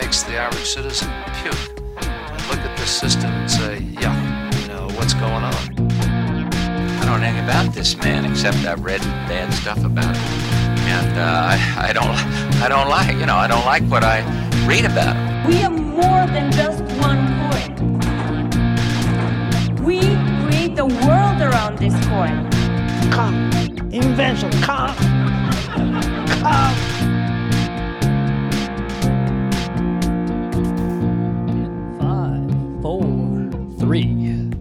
makes the average citizen puke and look at this system and say, yeah, you know, what's going on? I don't know anything about this man except I've read bad stuff about him, and uh, I, I don't, I don't like, you know, I don't like what I read about him. We are more than just one coin. We create the world around this coin. Come. Invention. Come. Come.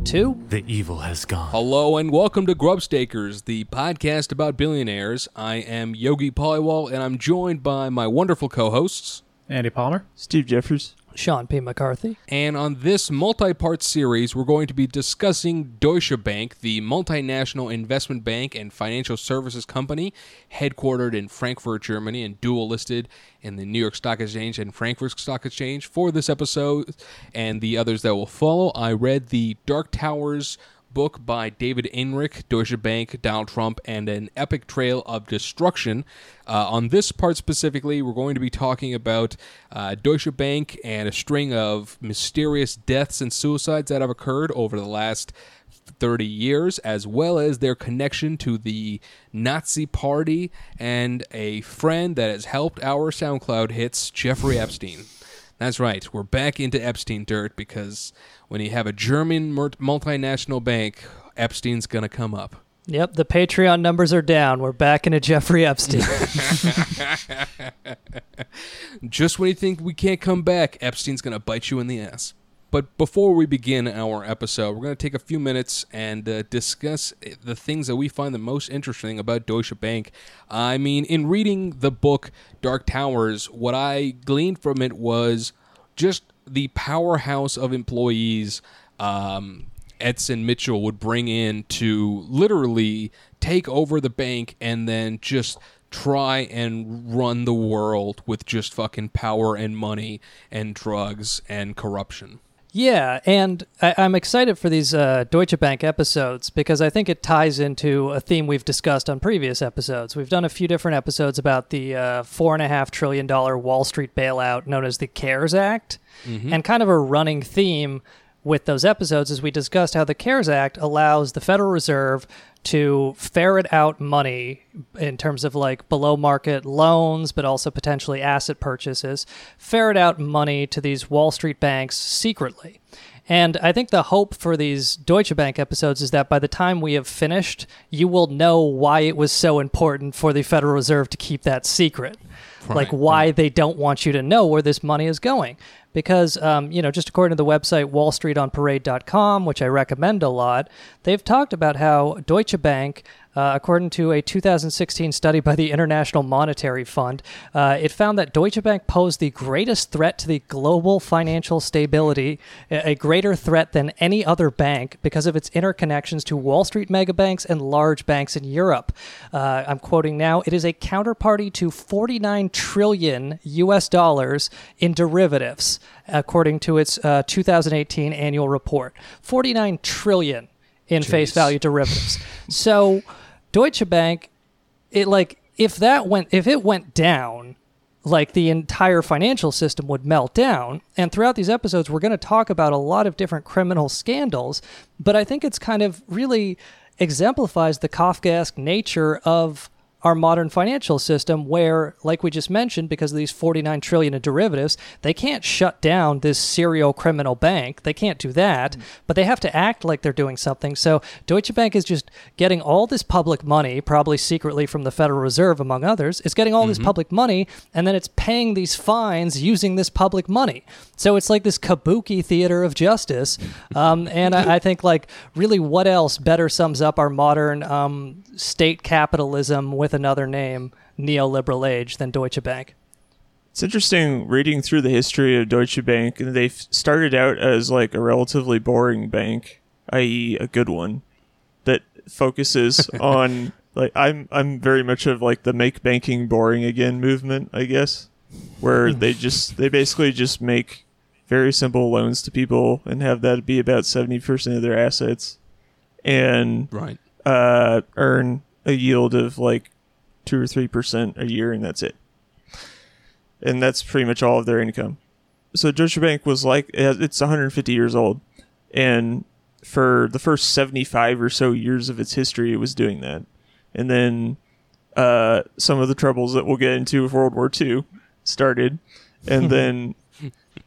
Three, two. The evil has gone. Hello and welcome to Grubstakers, the podcast about billionaires. I am Yogi Paliwal and I'm joined by my wonderful co-hosts. Andy Palmer. Steve Jeffers. Sean P. McCarthy. And on this multi-part series, we're going to be discussing Deutsche Bank, the multinational investment bank and financial services company headquartered in Frankfurt, Germany, and dual listed in the New York Stock Exchange and Frankfurt Stock Exchange. For this episode and the others that will follow, I read the Dark Towers book by David Enrich, Deutsche Bank, Donald Trump, and an epic trail of destruction. Uh, on this part specifically, we're going to be talking about uh, Deutsche Bank and a string of mysterious deaths and suicides that have occurred over the last 30 years, as well as their connection to the Nazi Party and a friend that has helped our SoundCloud hits, Jeffrey Epstein. That's right, we're back into Epstein dirt because when you have a German multinational bank, Epstein's going to come up. Yep, the Patreon numbers are down. We're back into Jeffrey Epstein. Just when you think we can't come back, Epstein's going to bite you in the ass. But before we begin our episode, we're going to take a few minutes and uh, discuss the things that we find the most interesting about Deutsche Bank. I mean, in reading the book Dark Towers, what I gleaned from it was just the powerhouse of employees um, Edson Mitchell would bring in to literally take over the bank and then just try and run the world with just fucking power and money and drugs and corruption. Yeah, and I, am excited for these uh, Deutsche Bank episodes because I think it ties into a theme we've discussed on previous episodes. We've done a few different episodes about the uh, four and a half trillion dollar Wall Street bailout known as the CARES Act, mm-hmm. and kind of a running theme with those episodes is we discussed how the CARES Act allows the Federal Reserve to ferret out money in terms of like below market loans, but also potentially asset purchases, ferret out money to these Wall Street banks secretly. And I think the hope for these Deutsche Bank episodes is that by the time we have finished, you will know why it was so important for the Federal Reserve to keep that secret. Right, like why right. they don't want you to know where this money is going because um, you know just according to the website wallstreetonparade.com which i recommend a lot they've talked about how deutsche bank uh, according to a 2016 study by the International Monetary Fund, uh, it found that Deutsche Bank posed the greatest threat to the global financial stability, a greater threat than any other bank because of its interconnections to Wall Street megabanks and large banks in Europe. Uh, I'm quoting now it is a counterparty to 49 trillion US dollars in derivatives, according to its uh, 2018 annual report. 49 trillion in Jeez. face value derivatives. So Deutsche Bank, it like if that went if it went down, like the entire financial system would melt down. And throughout these episodes, we're going to talk about a lot of different criminal scandals, but I think it's kind of really exemplifies the Kafkaesque nature of our modern financial system where like we just mentioned because of these 49 trillion in derivatives they can't shut down this serial criminal bank they can't do that mm. but they have to act like they're doing something so deutsche bank is just getting all this public money probably secretly from the federal reserve among others it's getting all mm-hmm. this public money and then it's paying these fines using this public money so it's like this kabuki theater of justice um, and I, I, think like really what else better sums up our modern um, state capitalism with with another name, neoliberal age, than Deutsche Bank. It's interesting reading through the history of Deutsche Bank, and they started out as like a relatively boring bank, i.e., a good one that focuses on like I'm I'm very much of like the make banking boring again movement, I guess, where they just they basically just make very simple loans to people and have that be about seventy percent of their assets, and right uh, earn a yield of like two or three percent a year, and that's it. And that's pretty much all of their income. so Deutsche Bank was like it's 150 years old, and for the first 75 or so years of its history, it was doing that, and then uh, some of the troubles that we'll get into with World War II started, and then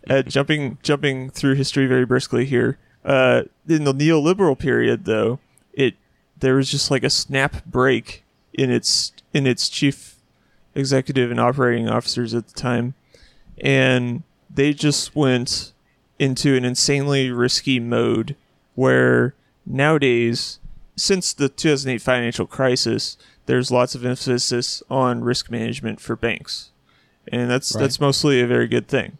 uh, jumping jumping through history very briskly here. Uh, in the neoliberal period, though, it there was just like a snap break in its in its chief executive and operating officers at the time, and they just went into an insanely risky mode where nowadays, since the 2008 financial crisis, there's lots of emphasis on risk management for banks, and that's Right. that's mostly a very good thing.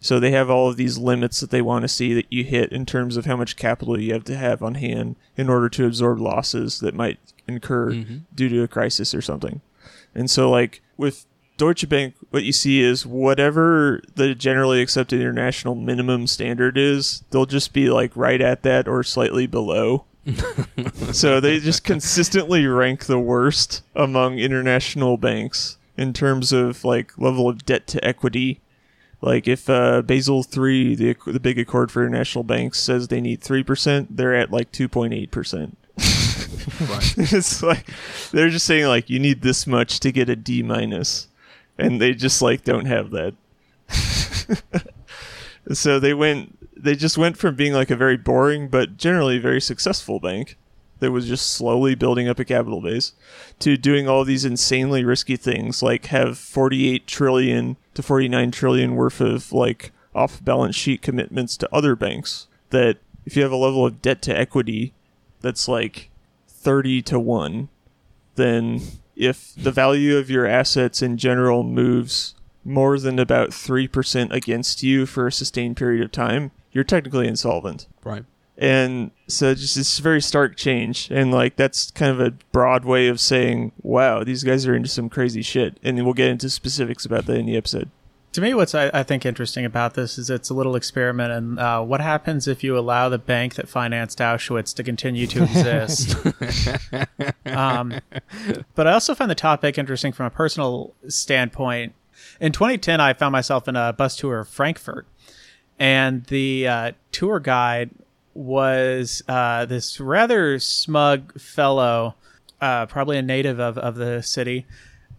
So they have all of these limits that they want to see that you hit in terms of how much capital you have to have on hand in order to absorb losses that might incur mm-hmm. due to a crisis or something. And so like with Deutsche Bank, what you see is whatever the generally accepted international minimum standard is, they'll just be like right at that or slightly below. so they just consistently rank the worst among international banks in terms of like level of debt to equity. Like if uh, Basel three, the the big accord for international banks says they need three percent, they're at like two point eight percent. It's like they're just saying like you need this much to get a D minus, and they just like don't have that. so they went, they just went from being like a very boring but generally very successful bank that was just slowly building up a capital base to doing all these insanely risky things like have 48 trillion to 49 trillion worth of like off balance sheet commitments to other banks that if you have a level of debt to equity that's like 30 to 1 then if the value of your assets in general moves more than about 3% against you for a sustained period of time you're technically insolvent Right. And so just this very stark change and like that's kind of a broad way of saying wow these guys are into some crazy shit and we'll get into specifics about that in the episode To me, what's I, I think interesting about this is it's a little experiment, and uh, what happens if you allow the bank that financed Auschwitz to continue to exist? um, but I also find the topic interesting from a personal standpoint. In 2010, I found myself in a bus tour of Frankfurt, and the uh, tour guide was uh, this rather smug fellow, uh, probably a native of, of the city.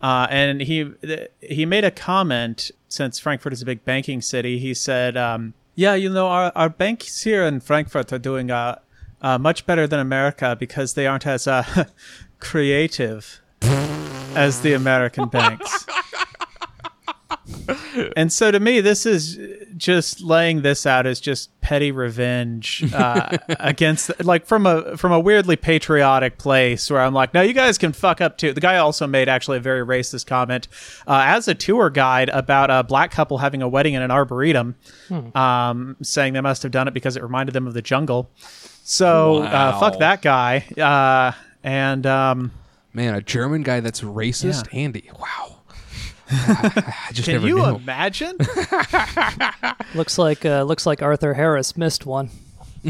Uh, and he th- he made a comment since Frankfurt is a big banking city. He said, um, "Yeah, you know, our, our banks here in Frankfurt are doing uh, uh, much better than America because they aren't as uh, creative as the American banks." and so to me, this is just laying this out as just petty revenge uh, against, like, from a from a weirdly patriotic place where I'm like, no, you guys can fuck up too. The guy also made actually a very racist comment uh, as a tour guide about a black couple having a wedding in an arboretum, um, saying they must have done it because it reminded them of the jungle. So uh, fuck that guy. Uh, and um, Man, a German guy that's racist, Yeah. Andy. Wow. I just can never you knew. imagine? Looks like uh, looks like Arthur Harris missed one.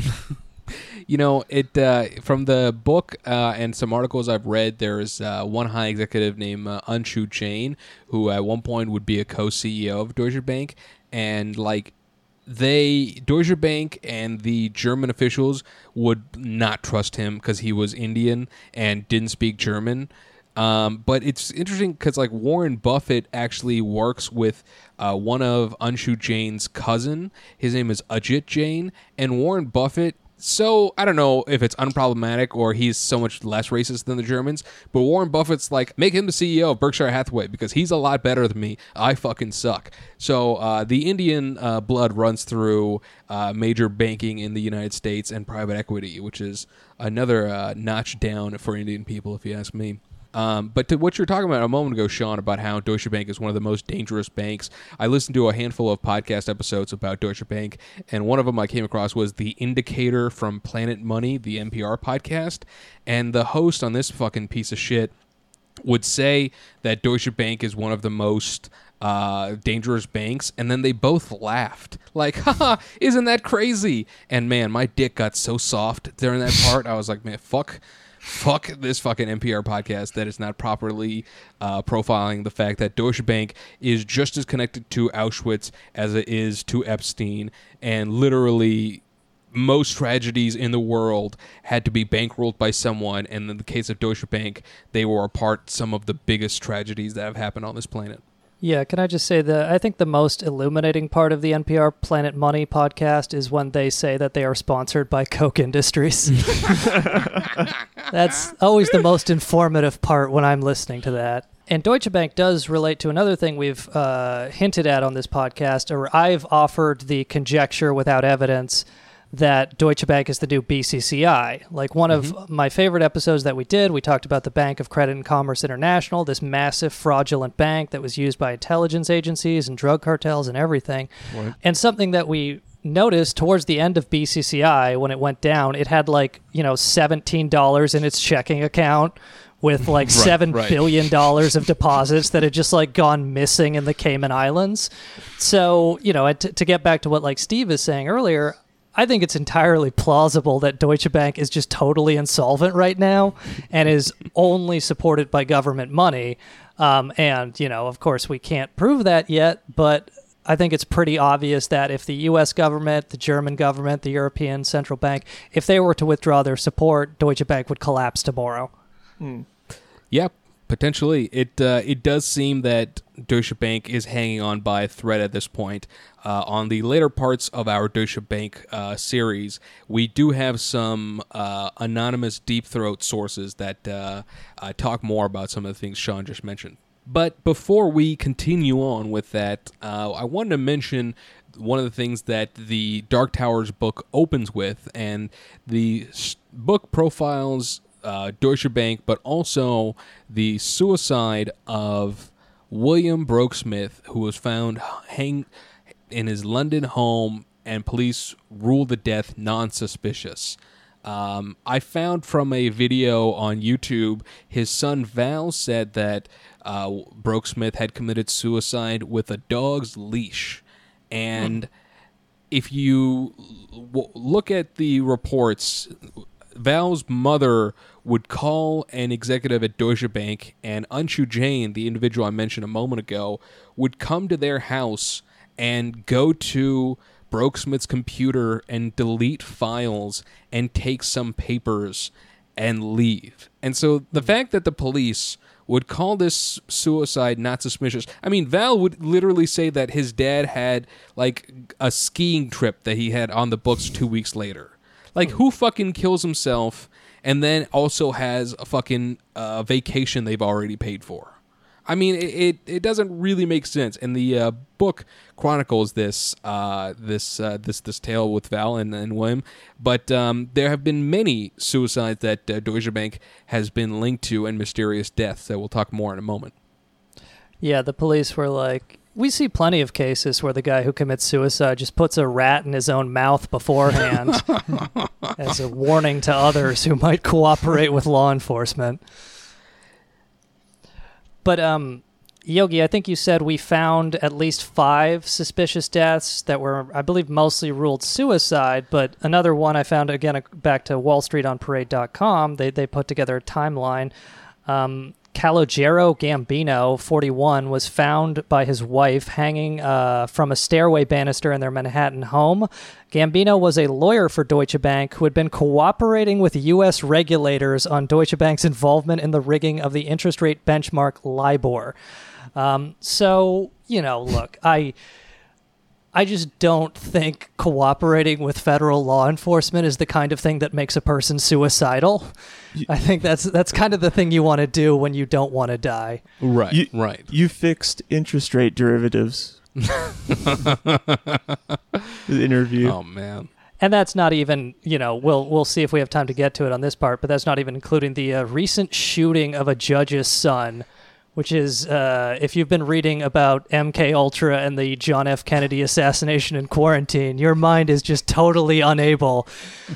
You know, it uh, from the book uh, and some articles I've read. There's uh, one high executive named uh, Anshu Jain, who at one point would be a co-CEO of Deutsche Bank, and like they Deutsche Bank and the German officials would not trust him because he was Indian and didn't speak German. Um, but it's interesting because like Warren Buffett actually works with uh, one of Anshu Jain's cousin. His name is Ajit Jain, and Warren Buffett. So I don't know if it's unproblematic or he's so much less racist than the Germans, but Warren Buffett's like make him the CEO of Berkshire Hathaway because he's a lot better than me. I fucking suck. So uh, the Indian uh, blood runs through uh, major banking in the United States and private equity, which is another uh, notch down for Indian people, if you ask me. Um, but to what you were talking about a moment ago, Sean, about how Deutsche Bank is one of the most dangerous banks. I listened to a handful of podcast episodes about Deutsche Bank, and one of them I came across was The Indicator from Planet Money, the NPR podcast. And the host on this fucking piece of shit would say that Deutsche Bank is one of the most uh, dangerous banks, and then they both laughed. Like, haha, isn't that crazy? And man, my dick got so soft during that part. I was like, man, fuck. Fuck this fucking NPR podcast that is not properly uh, profiling the fact that Deutsche Bank is just as connected to Auschwitz as it is to Epstein, and literally most tragedies in the world had to be bankrolled by someone, and in the case of Deutsche Bank, they were a part some of the biggest tragedies that have happened on this planet. Yeah, can I just say that I think the most illuminating part of the NPR Planet Money podcast is when they say that they are sponsored by Koch Industries. That's always the most informative part when I'm listening to that. And Deutsche Bank does relate to another thing we've uh, hinted at on this podcast, or I've offered the conjecture without evidence that Deutsche Bank is the new BCCI. Like one of mm-hmm. my favorite episodes that we did, we talked about the Bank of Credit and Commerce International, this massive fraudulent bank that was used by intelligence agencies and drug cartels and everything. And something that we noticed towards the end of BCCI when it went down, it had like, you know, $17 in its checking account with like seven right. billion dollars of deposits that had just like gone missing in the Cayman Islands. So, you know, to, to get back to what like Steve is saying earlier, I think it's entirely plausible that Deutsche Bank is just totally insolvent right now and is only supported by government money. Um, and, you know, of course, we can't prove that yet, but I think it's pretty obvious that if the U.S. government, the German government, the European Central Bank, if they were to withdraw their support, Deutsche Bank would collapse tomorrow. Yeah, potentially. It uh, it does seem that Deutsche Bank is hanging on by a thread at this point. Uh, on the later parts of our Deutsche Bank uh, series, we do have some uh, anonymous deep throat sources that uh, talk more about some of the things Sean just mentioned. But before we continue on with that, uh, I wanted to mention one of the things that the Dark Towers book opens with, and the book profiles uh, Deutsche Bank, but also the suicide of William Broeksmit, who was found hang in his London home, and police ruled the death non-suspicious. Um, I found from a video on YouTube, his son Val said that uh, Broeksmit had committed suicide with a dog's leash, and if you w- look at the reports, Val's mother would call an executive at Deutsche Bank, and Anshu Jain, the individual I mentioned a moment ago, would come to their house and go to Broeksmit's computer and delete files and take some papers and leave. And so the fact that the police would call this suicide not suspicious. I mean, Val would literally say that his dad had like a skiing trip that he had on the books 2 weeks later. Like who fucking kills himself and then also has a fucking uh, vacation they've already paid for? I mean, it, it, it doesn't really make sense. And the uh, book chronicles this uh, this uh, this this tale with Val and, and William. But um, there have been many suicides that uh, Deutsche Bank has been linked to and mysterious deaths that we'll talk more in a moment. Yeah, the police were like, we see plenty of cases where the guy who commits suicide just puts a rat in his own mouth beforehand as a warning to others who might cooperate with law enforcement. But um Yogi, I think you said we found at least 5 suspicious deaths that were I believe mostly ruled suicide, but another one I found again back to wallstreetonparade.com, they they put together a timeline um, Calogero Gambino, 41, was found by his wife hanging uh, from a stairway banister in their Manhattan home. Gambino was a lawyer for Deutsche Bank who had been cooperating with U.S. regulators on Deutsche Bank's involvement in the rigging of the interest rate benchmark LIBOR. Um, so, you know, look, I. I just don't think cooperating with federal law enforcement is the kind of thing that makes a person suicidal. I think that's that's kind of the thing you want to do when you don't want to die. Right, You- right. You fixed interest rate derivatives. the interview. Oh man. And that's not even, you know, we'll we'll see if we have time to get to it on this part, but that's not even including the uh, recent shooting of a judge's son which is uh, if you've been reading about MK Ultra and the John F. Kennedy assassination in quarantine, your mind is just totally unable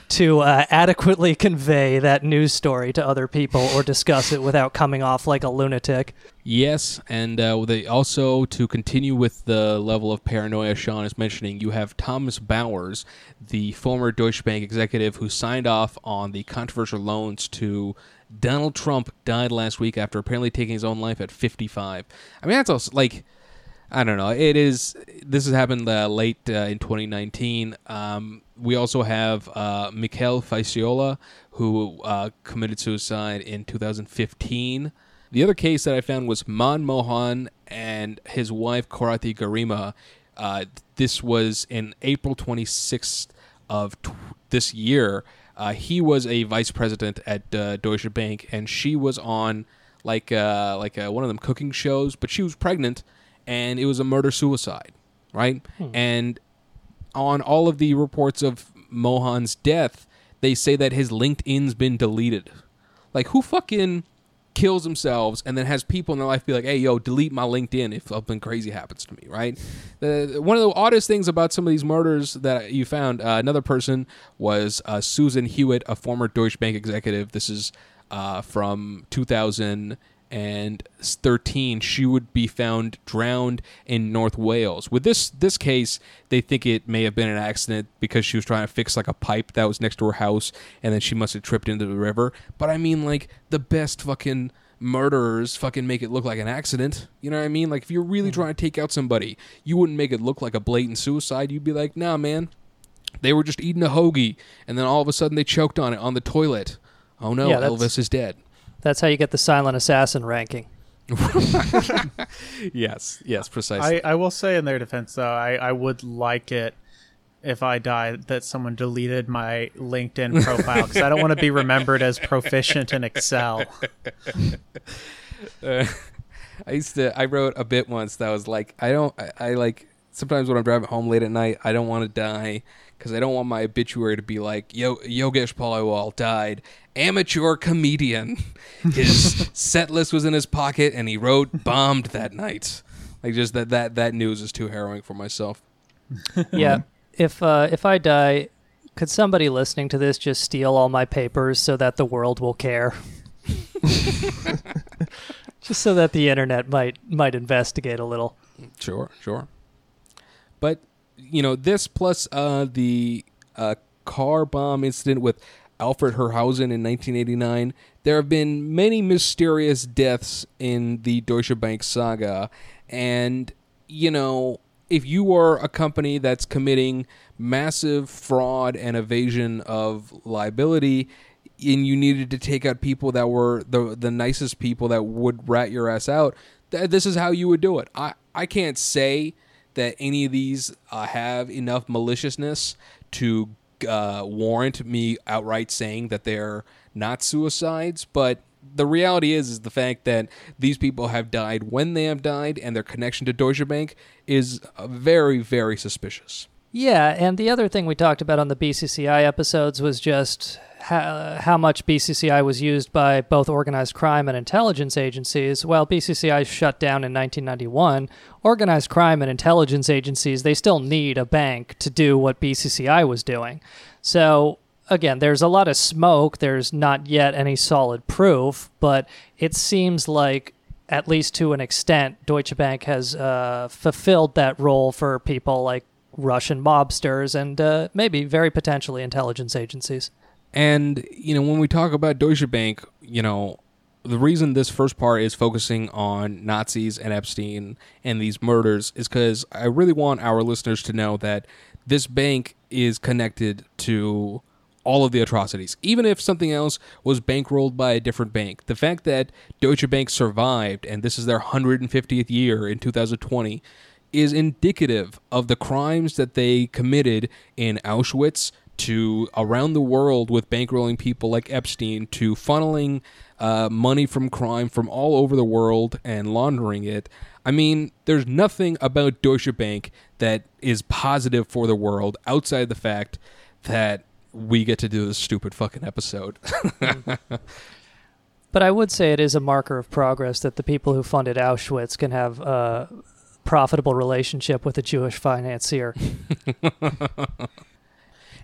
to uh, adequately convey that news story to other people or discuss it without coming off like a lunatic. Yes, and uh, they also to continue with the level of paranoia Sean is mentioning, you have Thomas Bowers, the former Deutsche Bank executive who signed off on the controversial loans to Donald Trump, died last week after apparently taking his own life at 55. I mean, that's also like. I don't know. It is. This has happened uh, late uh, in 2019. Um, we also have uh, Mikhail who uh, committed suicide in 2015. The other case that I found was Man Mohan and his wife Kothari Garima. Uh, this was in April 26th of t- this year. Uh, he was a vice president at uh, Deutsche Bank, and she was on like uh, like uh, one of them cooking shows, but she was pregnant, and it was a murder suicide, right? And on all of the reports of Mohan's death, they say that his LinkedIn's been deleted. Like, who fucking kills themselves and then has people in their life be like, "Hey, yo, delete my LinkedIn if something crazy happens to me." Right? The one of the oddest things about some of these murders that you found, uh, another person was uh, Susan Hewitt, a former Deutsche Bank executive. This is uh, from 2013. She would be found drowned in North Wales. With this this case, they think it may have been an accident because she was trying to fix like a pipe that was next to her house, and then she must have tripped into the river. But I mean, like the best fucking murderers fucking make it look like an accident. You know what I mean? Like if you're really hmm. trying to take out somebody, you wouldn't make it look like a blatant suicide. You'd be like, nah, man, they were just eating a hoagie, and then all of a sudden they choked on it on the toilet. Oh no, Yeah, Elvis is dead. That's how you get the silent assassin ranking. Yes, yes, precisely. I, I will say in their defense though, I, I would like it if I died that someone deleted my LinkedIn profile because I don't want to be remembered as proficient in Excel. Uh, I used to. I wrote a bit once that was like, I don't. I, I like sometimes when I'm driving home late at night, I don't want to die because I don't want my obituary to be like, Yo, Yogesh Paliwal died, amateur comedian. His set list was in his pocket, and he wrote bombed that night. Like just that that that news is too harrowing for myself. yeah. If uh, if I die, could somebody listening to this just steal all my papers so that the world will care? just so that the internet might might investigate a little. Sure, sure. But you know, this plus uh, the uh, car bomb incident with Alfred Herhausen in 1989, there have been many mysterious deaths in the Deutsche Bank saga, and you know, if you are a company that's committing massive fraud and evasion of liability, and you needed to take out people that were the the nicest people that would rat your ass out, th- this is how you would do it. I I can't say that any of these uh, have enough maliciousness to uh, warrant me outright saying that they're not suicides, but the reality is is the fact that these people have died when they have died, and their connection to Deutsche Bank is uh, very very suspicious. Yeah, and the other thing we talked about on the BCCI episodes was just how, how much BCCI was used by both organized crime and intelligence agencies. Well, BCCI shut down in 1991, organized crime and intelligence agencies, they still need a bank to do what BCCI was doing. So, again, there's a lot of smoke. There's not yet any solid proof, but it seems like at least to an extent, Deutsche Bank has uh, fulfilled that role for people like Russian mobsters and uh, maybe very potentially intelligence agencies. And you know, when we talk about Deutsche Bank, you know, the reason this first part is focusing on Nazis and Epstein and these murders is because I really want our listeners to know that this bank is connected to all of the atrocities. Even if something else was bankrolled by a different bank, the fact that Deutsche Bank survived and this is their 150th year in 2020 is indicative of the crimes that they committed in Auschwitz to around the world with bankrolling people like Epstein to funneling uh, money from crime from all over the world and laundering it. I mean, there's nothing about Deutsche Bank that is positive for the world outside the fact that we get to do this stupid fucking episode. But I would say it is a marker of progress that the people who funded Auschwitz can have a profitable relationship with a Jewish financier.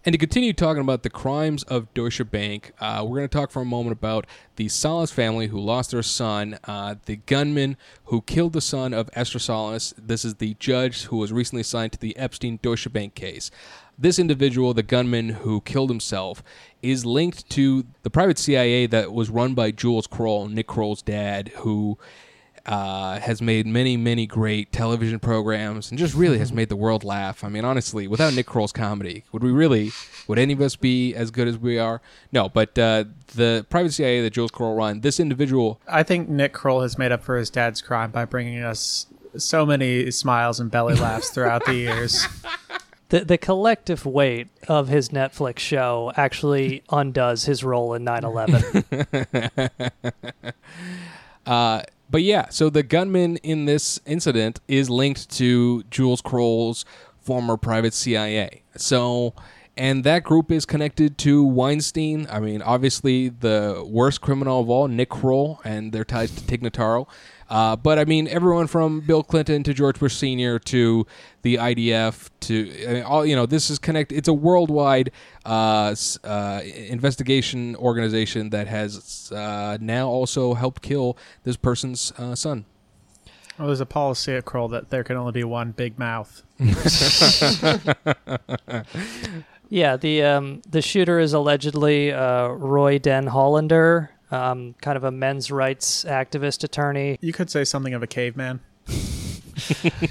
And to continue talking about the crimes of Deutsche Bank, uh, we're going to talk for a moment about the Salas family who lost their son, uh, the gunman who killed the son of Esther Salas. This is the judge who was recently assigned to the Epstein Deutsche Bank case. This individual, the gunman who killed himself, is linked to the private CIA that was run by Jules Kroll, Nick Kroll's dad, who uh, has made many, many great television programs and just really has made the world laugh. I mean, honestly, without Nick Kroll's comedy, would we really, would any of us be as good as we are? No, but uh, the private CIA that Jules Kroll run, this individual, I think Nick Kroll has made up for his dad's crime by bringing us so many smiles and belly laughs throughout the years. The, the collective weight of his Netflix show actually undoes his role in 9 11. Uh, but yeah, so the gunman in this incident is linked to Jules Kroll's former private CIA. So, and that group is connected to Weinstein. I mean, obviously the worst criminal of all, Nick Kroll, and their ties to Tig Notaro. Uh, but I mean, everyone from Bill Clinton to George Bush Senior to the IDF to I mean, all you know, this is connected. It's a worldwide uh, uh, investigation organization that has uh, now also helped kill this person's uh, son. Well, there's a policy at Kroll that there can only be one big mouth. yeah, the um, the shooter is allegedly uh, Roy Den Hollander, um, kind of a men's rights activist attorney. You could say something of a caveman.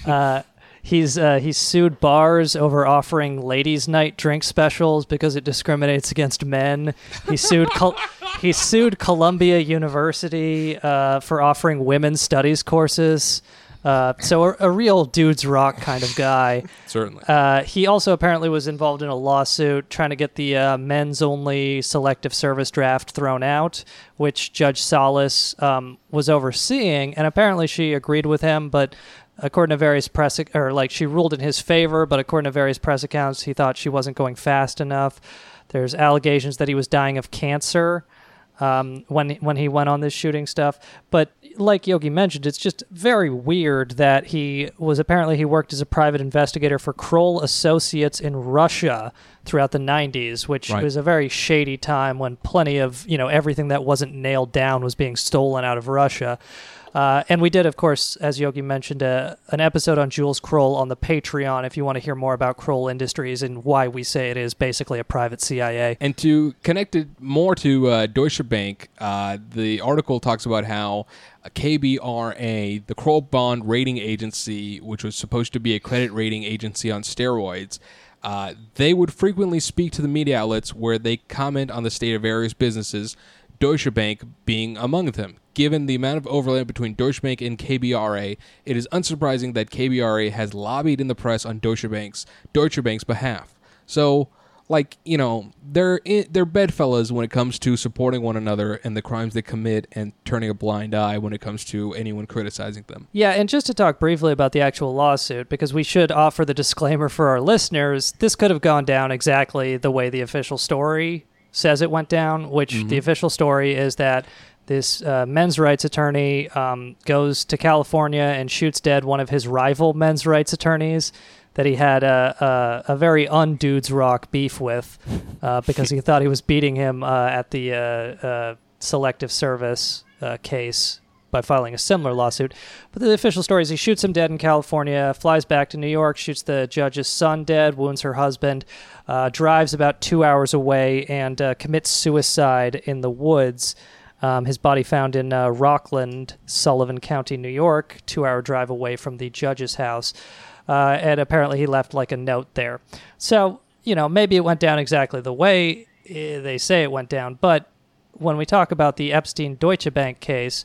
Uh, he's uh, he's sued bars over offering ladies' night drink specials because it discriminates against men. He sued Col- he sued Columbia University uh, for offering women's studies courses. Uh, so a, a real dudes rock kind of guy. Certainly. Uh, he also apparently was involved in a lawsuit trying to get the uh, men's only selective service draft thrown out, which Judge Salas um, was overseeing, and apparently she agreed with him, but according to various press or like she ruled in his favor, but according to various press accounts, he thought she wasn't going fast enough. There's allegations that he was dying of cancer um, when when he went on this shooting stuff. But like Yogi mentioned, it's just very weird that he was apparently he worked as a private investigator for Kroll Associates in Russia throughout the 90s, which Right. was a very shady time when plenty of you know everything that wasn't nailed down was being stolen out of Russia. Uh, and we did, of course, as Yogi mentioned, uh, an episode on Jules Kroll on the Patreon. If you want to hear more about Kroll Industries and why we say it is basically a private CIA. And to connect it more to uh, Deutsche Bank, uh, the article talks about how KBRA, the Kroll Bond Rating Agency, which was supposed to be a credit rating agency on steroids, uh, they would frequently speak to the media outlets where they comment on the state of various businesses, Deutsche Bank being among them. Given the amount of overlap between Deutsche Bank and KBRA, it is unsurprising that KBRA has lobbied in the press on Deutsche Bank's Deutsche Bank's behalf. So, like you know, they're in, they're bedfellows when it comes to supporting one another and the crimes they commit, and turning a blind eye when it comes to anyone criticizing them. Yeah, and just to talk briefly about the actual lawsuit, because we should offer the disclaimer for our listeners, this could have gone down exactly the way the official story says it went down, which the official story is that this uh, men's rights attorney um, goes to California and shoots dead one of his rival men's rights attorneys that he had a, a, a very undudes rock beef with uh, because he thought he was beating him uh, at the uh, uh, selective service uh, case by filing a similar lawsuit. But the official story is he shoots him dead in California, flies back to New York, shoots the judge's son dead, wounds her husband, uh, drives about two hours away, and uh, commits suicide in the woods. Um, his body found in uh, Rockland, Sullivan County, New York, two hour drive away from the judge's house. Uh, and apparently he left like a note there. So, you know, maybe it went down exactly the way eh, they say it went down. But when we talk about the Epstein Deutsche Bank case,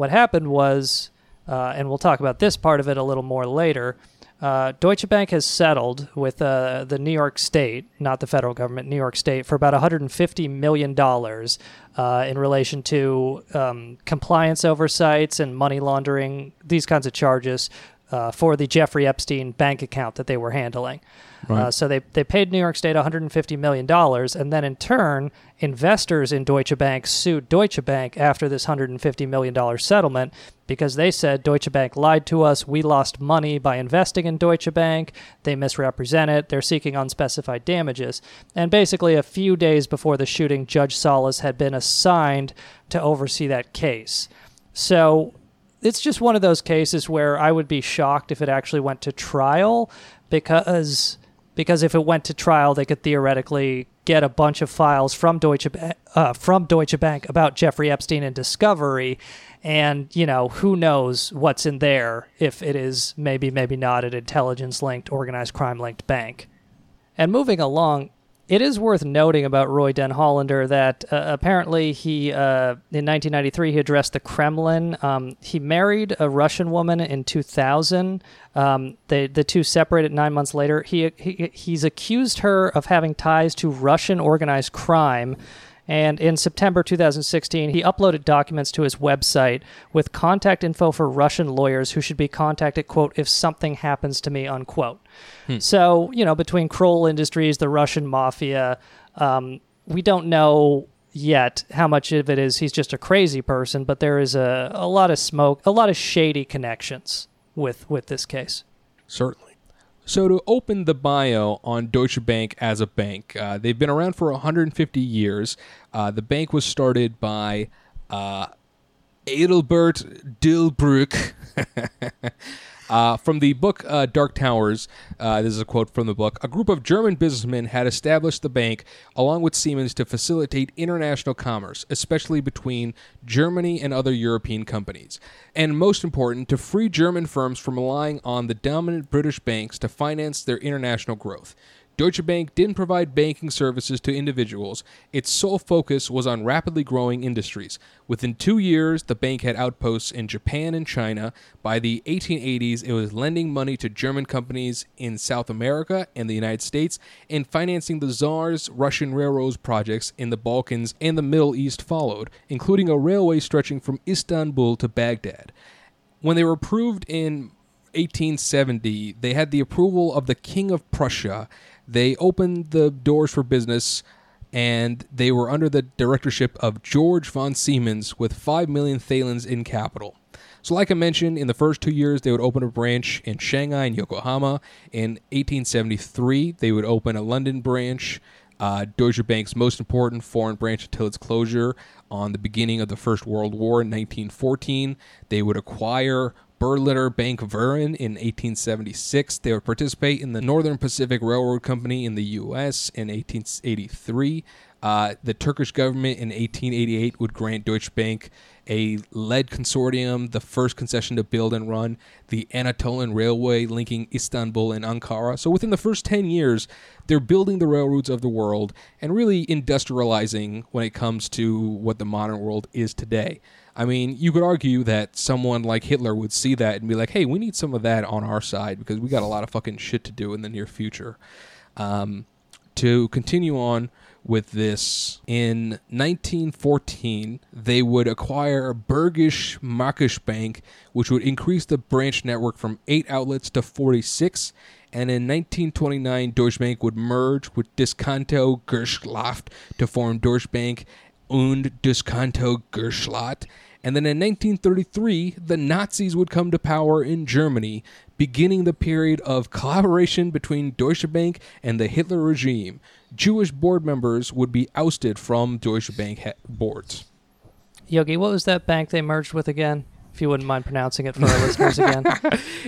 what happened was, uh, and we'll talk about this part of it a little more later. Uh, Deutsche Bank has settled with uh, the New York State, not the federal government, New York State, for about 150 million dollars uh, in relation to um, compliance oversights and money laundering, these kinds of charges uh, for the Jeffrey Epstein bank account that they were handling. Uh, so they, they paid New York State $150 million, and then in turn, investors in Deutsche Bank sued Deutsche Bank after this $150 million settlement because they said Deutsche Bank lied to us. We lost money by investing in Deutsche Bank. They misrepresent it. They're seeking unspecified damages. And basically, a few days before the shooting, Judge Salas had been assigned to oversee that case. So it's just one of those cases where I would be shocked if it actually went to trial because because if it went to trial, they could theoretically get a bunch of files from Deutsche uh, from Deutsche Bank about Jeffrey Epstein and Discovery, and you know who knows what's in there if it is maybe maybe not an intelligence linked, organized crime linked bank. And moving along, it is worth noting about Roy Den Hollander that uh, apparently he, uh, in 1993, he addressed the Kremlin. Um, he married a Russian woman in 2000. Um, they, the two separated nine months later. He, he he's accused her of having ties to Russian organized crime. And in September 2016, he uploaded documents to his website with contact info for Russian lawyers who should be contacted, quote, if something happens to me, unquote. So, you know, between Kroll Industries, the Russian mafia, um, we don't know yet how much of it is he's just a crazy person, but there is a, a lot of smoke, a lot of shady connections with, with this case. Certainly. So to open the bio on Deutsche Bank as a bank, uh, they've been around for 150 years. Uh, the bank was started by uh, Adelbert Dilbruck. Uh, from the book uh, Dark Towers, uh, this is a quote from the book. A group of German businessmen had established the bank along with Siemens to facilitate international commerce, especially between Germany and other European companies. And most important, to free German firms from relying on the dominant British banks to finance their international growth. Deutsche Bank didn't provide banking services to individuals. Its sole focus was on rapidly growing industries. Within two years, the bank had outposts in Japan and China. By the 1880s, it was lending money to German companies in South America and the United States and financing the Tsar's Russian railroads projects in the Balkans and the Middle East followed, including a railway stretching from Istanbul to Baghdad. When they were approved in 1870, they had the approval of the King of Prussia. They opened the doors for business and they were under the directorship of George von Siemens with 5 million thalers in capital. So, like I mentioned, in the first two years, they would open a branch in Shanghai and Yokohama. In 1873, they would open a London branch, uh, Deutsche Bank's most important foreign branch until its closure on the beginning of the First World War in 1914. They would acquire Berliner Bank Verein in 1876. They would participate in the Northern Pacific Railroad Company in the U.S. in 1883. Uh, the Turkish government in 1888 would grant Deutsche Bank a lead consortium, the first concession to build and run the Anatolian Railway linking Istanbul and Ankara. So within the first 10 years, they're building the railroads of the world and really industrializing when it comes to what the modern world is today. I mean, you could argue that someone like Hitler would see that and be like, hey, we need some of that on our side because we got a lot of fucking shit to do in the near future. Um, to continue on with this, in 1914, they would acquire Bergisch Markisch Bank, which would increase the branch network from eight outlets to 46. And in 1929, Deutsche Bank would merge with Disconto Gerschlaft to form Deutsche Bank und Disconto Gerschlatt. And then in 1933, the Nazis would come to power in Germany, beginning the period of collaboration between Deutsche Bank and the Hitler regime. Jewish board members would be ousted from Deutsche Bank he- boards. Yogi, what was that bank they merged with again? If you wouldn't mind pronouncing it for our listeners again.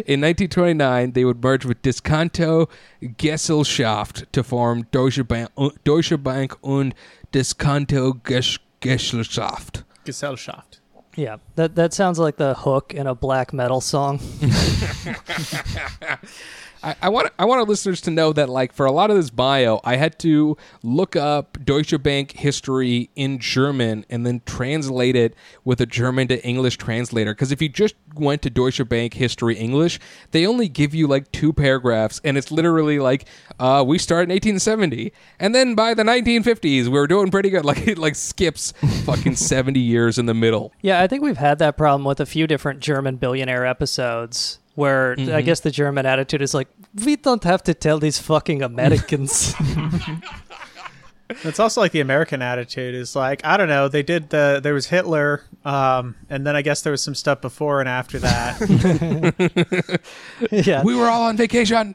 In 1929, they would merge with Disconto Gesellschaft to form Deutsche Bank, Deutsche Bank und Disconto Ges- Gesellschaft. Gesellschaft. Yeah, that that sounds like the hook in a black metal song. I, want I want our listeners to know that like for a lot of this bio, I had to look up Deutsche Bank history in German and then translate it with a German to English translator. Because if you just went to Deutsche Bank history English, they only give you like two paragraphs, and it's literally like uh, we start in 1870, and then by the 1950s we were doing pretty good. Like it like skips fucking 70 years in the middle. Yeah, I think we've had that problem with a few different German billionaire episodes. Where I guess the German attitude is like, we don't have to tell these fucking Americans. It's also like the American attitude is like I don't know. They did the there was Hitler, um, and then I guess there was some stuff before and after that. yeah, We were all on vacation.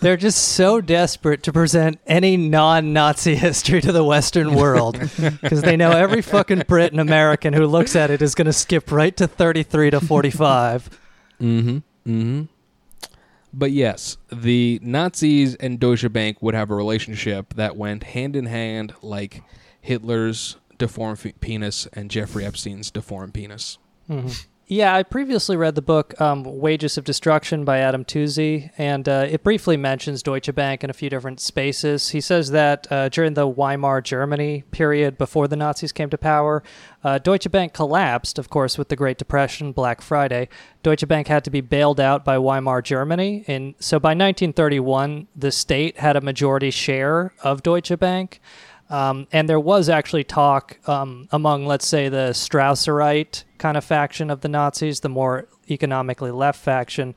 they're just so desperate to present any non-Nazi history to the Western world because they know every fucking Brit and American who looks at it is going to skip right to 33 to 45. Mm-hmm. Mm-hmm. But yes, the Nazis and Deutsche Bank would have a relationship that went hand in hand, like Hitler's deformed penis and Jeffrey Epstein's deformed penis. Yeah, I previously read the book um, Wages of Destruction by Adam Tooze, and uh, it briefly mentions Deutsche Bank in a few different spaces. He says that uh, during the Weimar Germany period before the Nazis came to power, uh, Deutsche Bank collapsed, of course, with the Great Depression, Black Friday. Deutsche Bank had to be bailed out by Weimar Germany, and so by 1931, the state had a majority share of Deutsche Bank. Um, and there was actually talk um, among, let's say, the Strasserite kind of faction of the Nazis, the more economically left faction.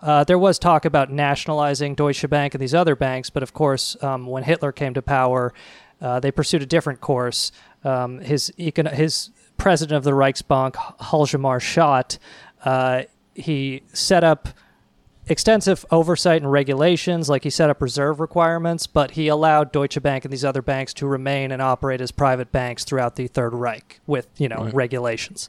Uh, there was talk about nationalizing Deutsche Bank and these other banks, but of course, um, when Hitler came to power, uh, they pursued a different course. Um, his econ- his president of the Reichsbank, Hjalmar Schacht, uh, he set up extensive oversight and regulations, like he set up reserve requirements, but he allowed Deutsche Bank and these other banks to remain and operate as private banks throughout the Third Reich with, you know, regulations.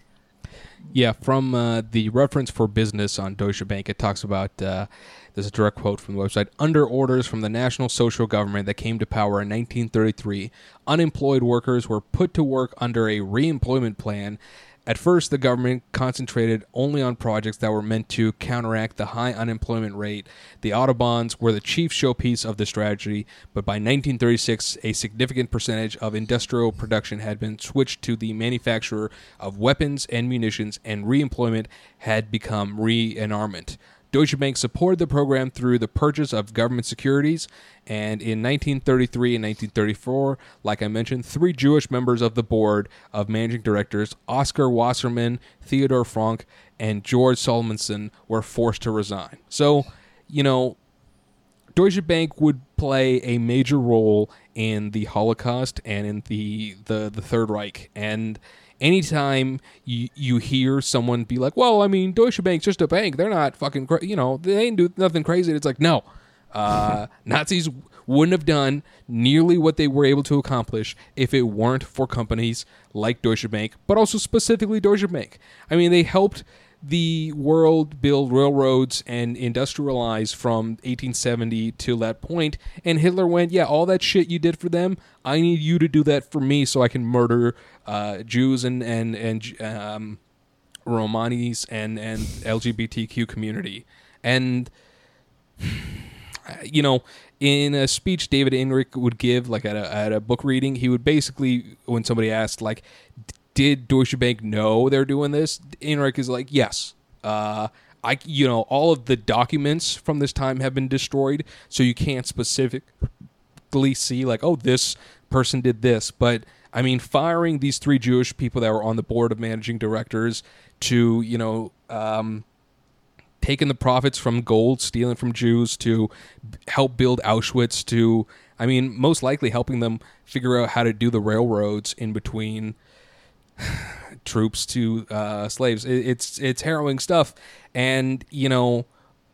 Yeah, from uh, the reference for business on Deutsche Bank, it talks about uh, there's a direct quote from the website under orders from the National Social Government that came to power in 1933, unemployed workers were put to work under a reemployment plan. At first, the government concentrated only on projects that were meant to counteract the high unemployment rate. The Autobahns were the chief showpiece of the strategy, but by 1936, a significant percentage of industrial production had been switched to the manufacture of weapons and munitions, and reemployment had become rearmament. Deutsche Bank supported the program through the purchase of government securities, and in 1933 and 1934, like I mentioned, three Jewish members of the board of managing directors, Oscar Wassermann, Theodore Frank, and George Solomonson, were forced to resign. So, you know, Deutsche Bank would play a major role in the Holocaust and in the the, the Third Reich. And anytime you you hear someone be like, "Well, I mean, Deutsche Bank's just a bank. They're not fucking, cra- you know, they ain't do nothing crazy." It's like, no, uh, Nazis wouldn't have done nearly what they were able to accomplish if it weren't for companies like Deutsche Bank, but also specifically Deutsche Bank. I mean, they helped the world build railroads and industrialize from 1870 to that point. And hitler went yeah all that shit you did for them i need you to do that for me so i can murder uh, jews and and and um, romanis and and lgbtq community. And you know, in a speech David Enrich would give, like at a, at a book reading, he would basically, when somebody asked, like, did Deutsche Bank know they're doing this? Enrich is like, yes. Uh, I, you know, all of the documents from this time have been destroyed, so you can't specifically see, like, oh, this person did this. But I mean, firing these three Jewish people that were on the board of managing directors to, you know, um, taking the profits from gold, stealing from Jews to help build Auschwitz, to, I mean, most likely helping them figure out how to do the railroads in between troops to uh, slaves. It, it's it's harrowing stuff, and you know.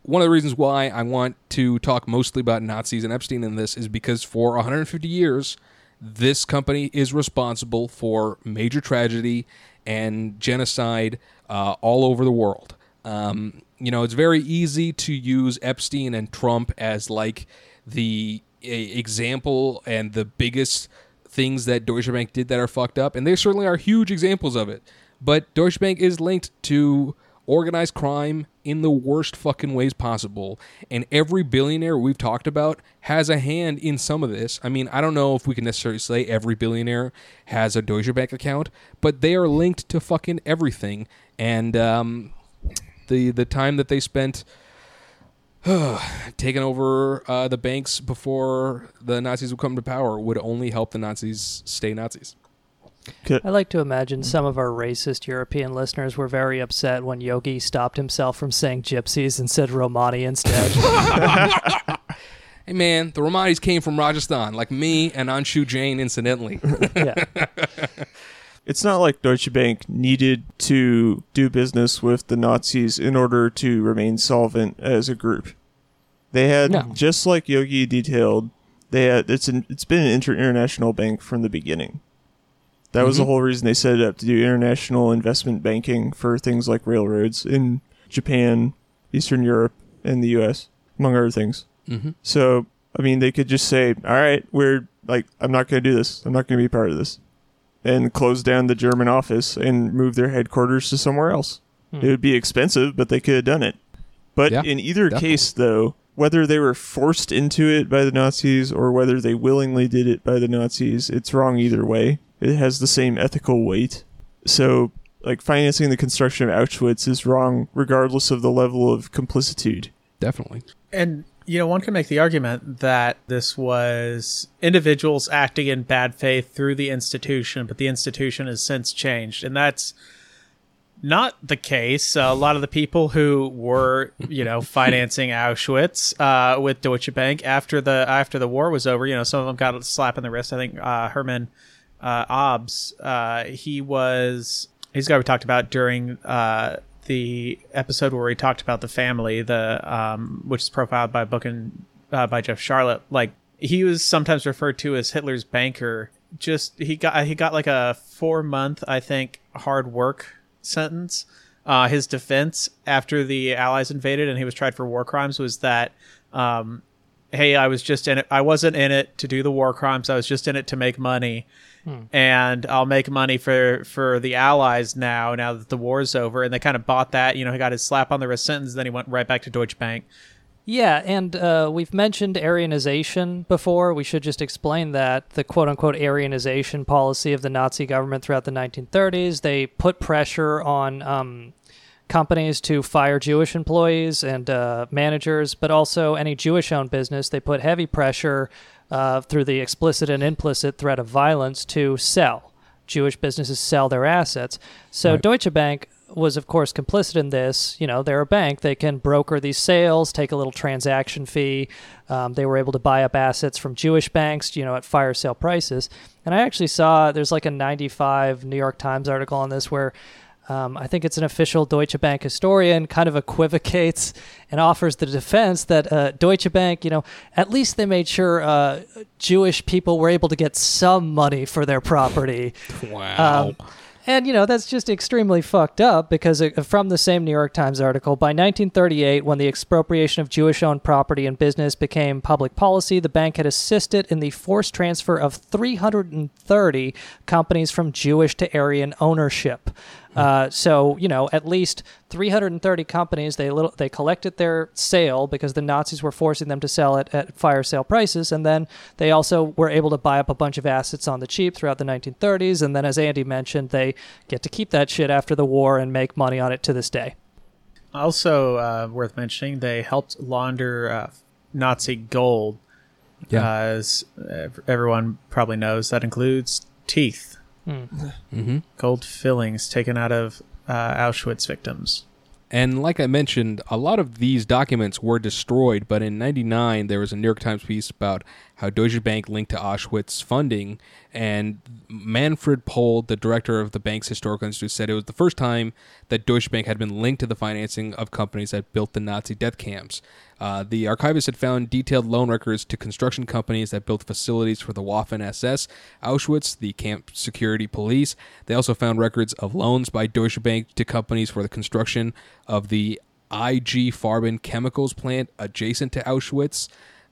One of the reasons why I want to talk mostly about Nazis and Epstein in this is because for 150 years, this company is responsible for major tragedy and genocide uh, all over the world. Um, you know, it's very easy to use Epstein and Trump as like the example and the biggest things that Deutsche Bank did that are fucked up, and they certainly are huge examples of it. But Deutsche Bank is linked to organized crime in the worst fucking ways possible. And every billionaire we've talked about has a hand in some of this. I mean, I don't know if we can necessarily say every billionaire has a Deutsche Bank account, but they are linked to fucking everything. And um, the the time that they spent taking over uh, the banks before the Nazis would come to power would only help the Nazis stay Nazis. I like to imagine some of our racist European listeners were very upset when Yogi stopped himself from saying gypsies and said Romani instead. Hey man, the Romanis came from Rajasthan, like me and Anshu Jain, incidentally. yeah. It's not like Deutsche Bank needed to do business with the Nazis in order to remain solvent as a group. They had No. just like Yogi detailed, they had it's an, it's been an inter- international bank from the beginning. That was the whole reason they set it up to do international investment banking for things like railroads in Japan, Eastern Europe, and the US, among other things. Mhm. So, I mean, they could just say, "All right, we're like, I'm not going to do this. I'm not going to be part of this," and close down the German office and move their headquarters to somewhere else. Hmm. It would be expensive, but they could have done it. But Yeah, in either definitely. case, though, whether they were forced into it by the Nazis or whether they willingly did it by the Nazis, it's wrong either way. It has the same ethical weight. So, like, financing the construction of Auschwitz is wrong regardless of the level of complicitude. Definitely. And you know, one can make the argument that this was individuals acting in bad faith through the institution, but the institution has since changed, and that's not the case. a lot of the people who were, you know, financing Auschwitz uh, with Deutsche Bank after the after the war was over, you know, some of them got a slap in the wrist. I think uh, Herman uh, Abs, uh, he was he's the guy we talked about during uh, the episode where we talked about the family, the um, which is profiled by book and uh, by Jeff Sharlet. Like he was sometimes referred to as Hitler's banker. Just he got he got like a four month, I think, hard work sentence. Uh, his defense after the Allies invaded and he was tried for war crimes was that, um, hey, I was just in it. I wasn't in it to do the war crimes. I was just in it to make money, and I'll make money for for the Allies now. Now that the war's over, and they kind of bought that. You know, he got his slap on the wrist sentence. Then he went right back to Deutsche Bank. Yeah, and uh, we've mentioned Aryanization before. We should just explain that the quote unquote Aryanization policy of the Nazi government throughout the 1930s, they put pressure on um, companies to fire Jewish employees and uh, managers, but also any Jewish owned business. They put heavy pressure uh, through the explicit and implicit threat of violence to sell. Jewish businesses sell their assets. So Deutsche Bank was, of course, complicit in this. You know, they're a bank; they can broker these sales, take a little transaction fee. Um, they were able to buy up assets from Jewish banks, you know, at fire sale prices. And I actually saw there's like a 95 New York Times article on this where. Um, I think it's an official Deutsche Bank historian kind of equivocates and offers the defense that uh, Deutsche Bank, you know, at least they made sure uh, Jewish people were able to get some money for their property. Wow. Um, and you know that's just extremely fucked up because uh, from the same New York Times article, by 1938, when the expropriation of Jewish-owned property and business became public policy, the bank had assisted in the forced transfer of 330 companies from Jewish to Aryan ownership. Uh, so you know, at least 330 companies they little they collected their sale because the Nazis were forcing them to sell it at fire sale prices, and then they also were able to buy up a bunch of assets on the cheap throughout the 1930s. And then, as Andy mentioned, they get to keep that shit after the war and make money on it to this day. Also uh, worth mentioning, they helped launder uh, Nazi gold. Yeah. Uh, as everyone probably knows, that includes teeth, mm-hmm. gold fillings taken out of uh, Auschwitz victims. And like I mentioned, a lot of these documents were destroyed, but in 99 there was a New York Times piece about how Deutsche Bank linked to Auschwitz funding, and Manfred Pohl, the director of the bank's historical institute, said it was the first time that Deutsche Bank had been linked to the financing of companies that built the Nazi death camps. Uh, the archivist had found detailed loan records to construction companies that built facilities for the Waffen SS, Auschwitz, the camp security police. They also found records of loans by Deutsche Bank to companies for the construction of the IG Farben chemicals plant adjacent to Auschwitz.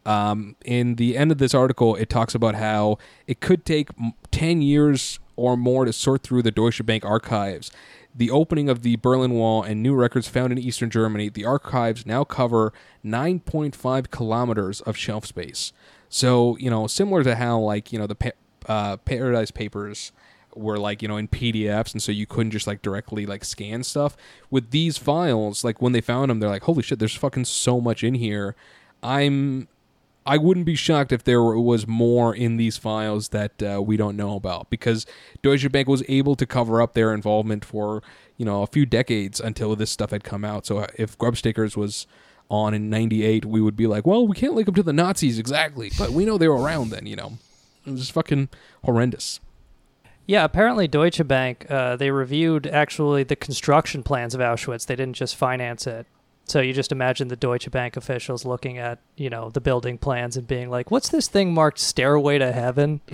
Um, in the end of this article, it talks about how it could take 10 years or more to sort through the Deutsche Bank archives. The opening of the Berlin Wall and new records found in eastern Germany, the archives now cover 9.5 kilometers of shelf space. So, you know, similar to how, like, you know, the pa- uh, Paradise Papers were like you know in PDFs, and so you couldn't just like directly like scan stuff. With these files, like when they found them, they're like, "Holy shit! There's fucking so much in here." I'm I wouldn't be shocked if there was more in these files that uh, we don't know about because Deutsche Bank was able to cover up their involvement for you know a few decades until this stuff had come out. So uh, if Grubstakers was on in 98 we would be like well we can't link them to the nazis exactly but we know they were around then you know it was fucking horrendous Yeah, apparently Deutsche Bank, uh, they reviewed actually the construction plans of Auschwitz. They didn't just finance it. So you just imagine the Deutsche Bank officials looking at, you know, the building plans and being like, what's this thing marked Stairway to Heaven?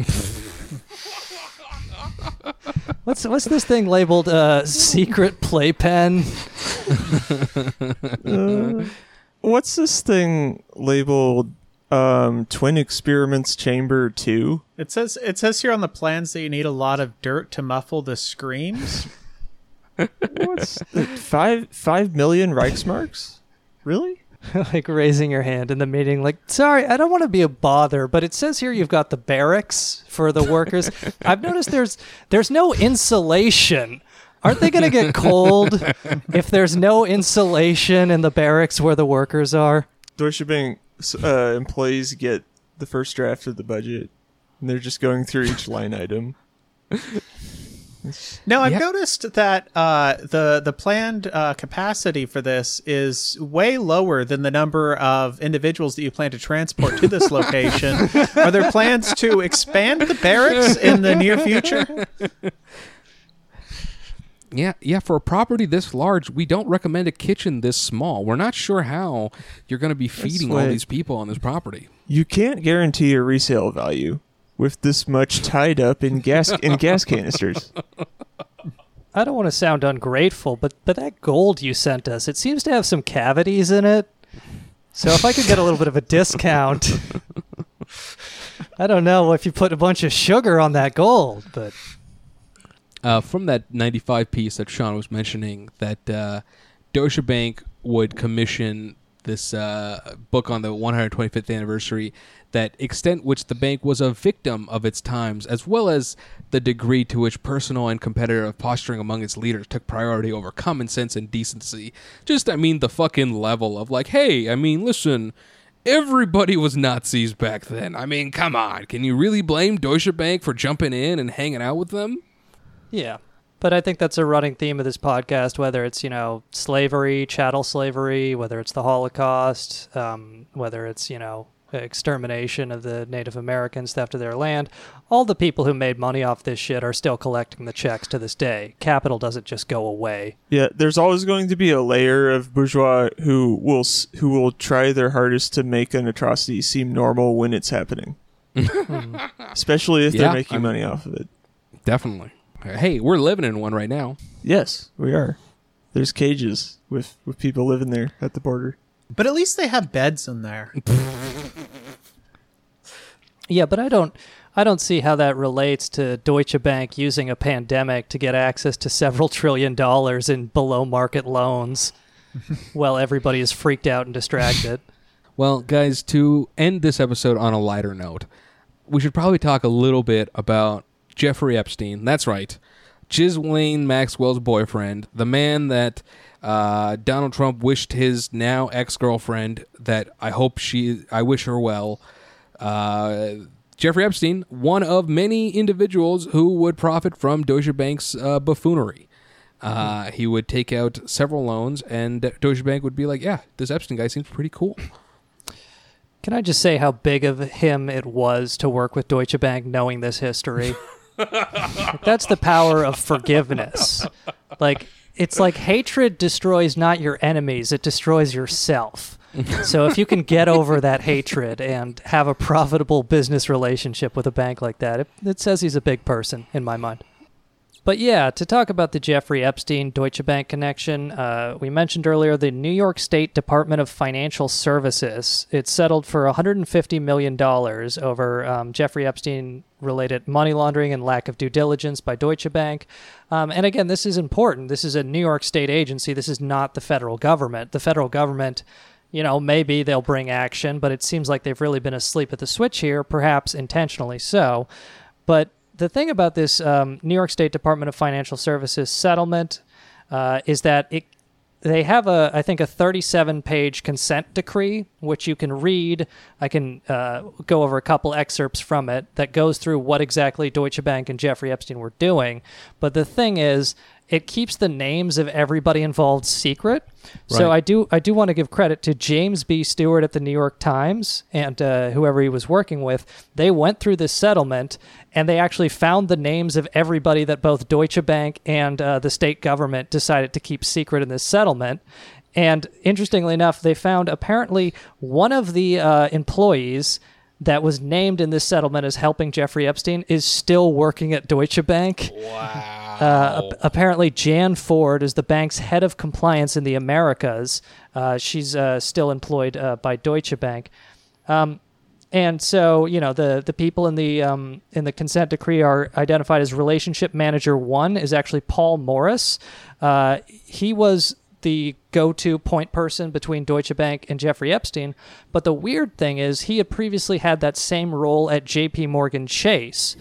what's what's this thing labeled uh, Secret Playpen? What's this thing labeled um, Twin Experiments Chamber 2? It says it says here on the plans that you need a lot of dirt to muffle the screams. What's five five million Reichsmarks? Really? like raising your hand in the meeting, like, sorry, I don't want to be a bother, but it says here you've got the barracks for the workers. I've noticed there's there's no insulation. Aren't they going to get cold if there's no insulation in the barracks where the workers are? Deutsche Bank uh, employees get the first draft of the budget, and they're just going through each line item. Now I've Yeah. noticed that uh, the the planned uh, capacity for this is way lower than the number of individuals that you plan to transport to this location. Are there plans to expand the barracks in the near future? Yeah, yeah. For a property this large, we don't recommend a kitchen this small. We're not sure how you're going to be feeding all these people on this property. You can't guarantee a resale value with this much tied up in gas in gas canisters. I don't want to sound ungrateful, but but that gold you sent us, it seems to have some cavities in it. So if I could get a little bit of a discount, I don't know if you put a bunch of sugar on that gold, but Uh, from that 95 piece that Sean was mentioning, that uh, Deutsche Bank would commission this uh, book on the 125th anniversary, that extent which the bank was a victim of its times, as well as the degree to which personal and competitive posturing among its leaders took priority over common sense and decency. Just, I mean, the fucking level of like, hey, I mean, listen. Everybody was Nazis back then. I mean, come on. Can you really blame Deutsche Bank for jumping in and hanging out with them? yeah. But I think that's a running theme of this podcast, whether it's, you know, slavery, chattel slavery, whether it's the Holocaust, um, whether it's, you know, extermination of the Native Americans, theft of their land. All the people who made money off this shit are still collecting the checks to this day. Capital doesn't just go away. Yeah, there's always going to be a layer of bourgeois who will who will try their hardest to make an atrocity seem normal when it's happening. Especially if Yeah, they're making I'm- money off of it. Definitely. Hey, we're living in one right now. Yes, we are. There's cages with with people living there at the border. But at least they have beds in there. Yeah, but I don't I don't see how that relates to Deutsche Bank using a pandemic to get access to several trillion dollars in below market loans while everybody is freaked out and distracted. Well, guys, to end this episode on a lighter note, we should probably talk a little bit about Jeffrey Epstein. That's right. Ghislaine Maxwell's boyfriend, the man that uh, Donald Trump wished his now ex girlfriend that I hope she, I wish her well. Uh, Jeffrey Epstein, one of many individuals who would profit from Deutsche Bank's uh, buffoonery. Uh, he would take out several loans, and Deutsche Bank would be like, "Yeah, this Epstein guy seems pretty cool." Can I just say how big of him it was to work with Deutsche Bank knowing this history? That's the power of forgiveness. Like it's like hatred destroys not your enemies, it destroys yourself. So if you can get over that hatred and have a profitable business relationship with a bank like that, it, it says he's a big person in my mind. But yeah, to talk about the Jeffrey Epstein Deutsche Bank connection, uh, we mentioned earlier the New York State Department of Financial Services. It settled for $150 million over um, Jeffrey Epstein related money laundering and lack of due diligence by Deutsche Bank. Um, and again, this is important. This is a New York State agency. This is not the federal government. The federal government, you know, maybe they'll bring action, but it seems like they've really been asleep at the switch here, perhaps intentionally so. But the thing about this um, New York State Department of Financial Services settlement uh, is that it they have a I think a 37 page consent decree which you can read. I can uh, go over a couple excerpts from it that goes through what exactly Deutsche Bank and Jeffrey Epstein were doing. But the thing is, it keeps the names of everybody involved secret. So I do I do want to give credit to James B. Stewart at the New York Times and uh, whoever he was working with. They went through this settlement and they actually found the names of everybody that both Deutsche Bank and uh, the state government decided to keep secret in this settlement. And interestingly enough, they found apparently one of the uh, employees that was named in this settlement as helping Jeffrey Epstein is still working at Deutsche Bank. Wow. Uh, ap- apparently, Jan Ford is the bank's head of compliance in the Americas. Uh, she's uh, still employed uh, by Deutsche Bank. Um, and so, you know, the the people in the um, in the consent decree are identified as relationship manager one is actually Paul Morris. Uh, he was the go-to point person between Deutsche Bank and Jeffrey Epstein. But the weird thing is, he had previously had that same role at J.P. Morgan Chase.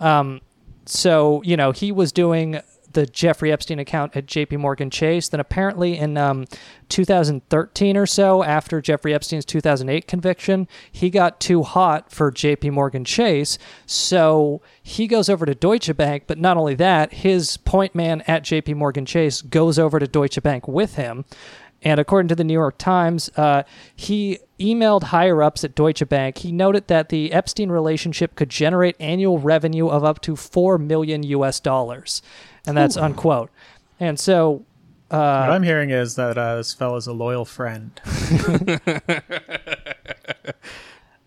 um, so you know he was doing the Jeffrey Epstein account at J.P. Morgan Chase. Then apparently in um, 2013 or so, after Jeffrey Epstein's 2008 conviction, he got too hot for J.P. Morgan Chase. So he goes over to Deutsche Bank. But not only that, his point man at J.P. Morgan Chase goes over to Deutsche Bank with him. And according to the New York Times, uh, he emailed higher ups at Deutsche Bank. He noted that the Epstein relationship could generate annual revenue of up to four million U.S. dollars, and that's unquote. And so, what uh, I'm hearing is that uh, this fellow's a loyal friend.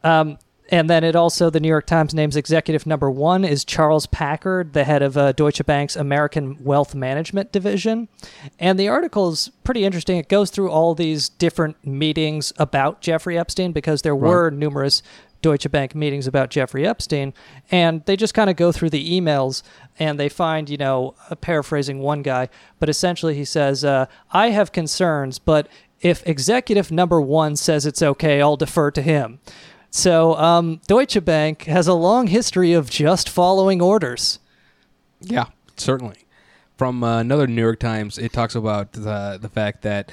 and then it also the New York Times names executive number one is Charles Packard, the head of uh, Deutsche Bank's American Wealth Management division. And the article is pretty interesting. It goes through all these different meetings about Jeffrey Epstein because there were numerous Deutsche Bank meetings about Jeffrey Epstein, and they just kind of go through the emails and they find, you know, uh, paraphrasing one guy, but essentially he says, uh, "I have concerns, but if executive number one says it's okay, I'll defer to him." So um, Deutsche Bank has a long history of just following orders. Yeah, certainly. From uh, another New York Times, it talks about the the fact that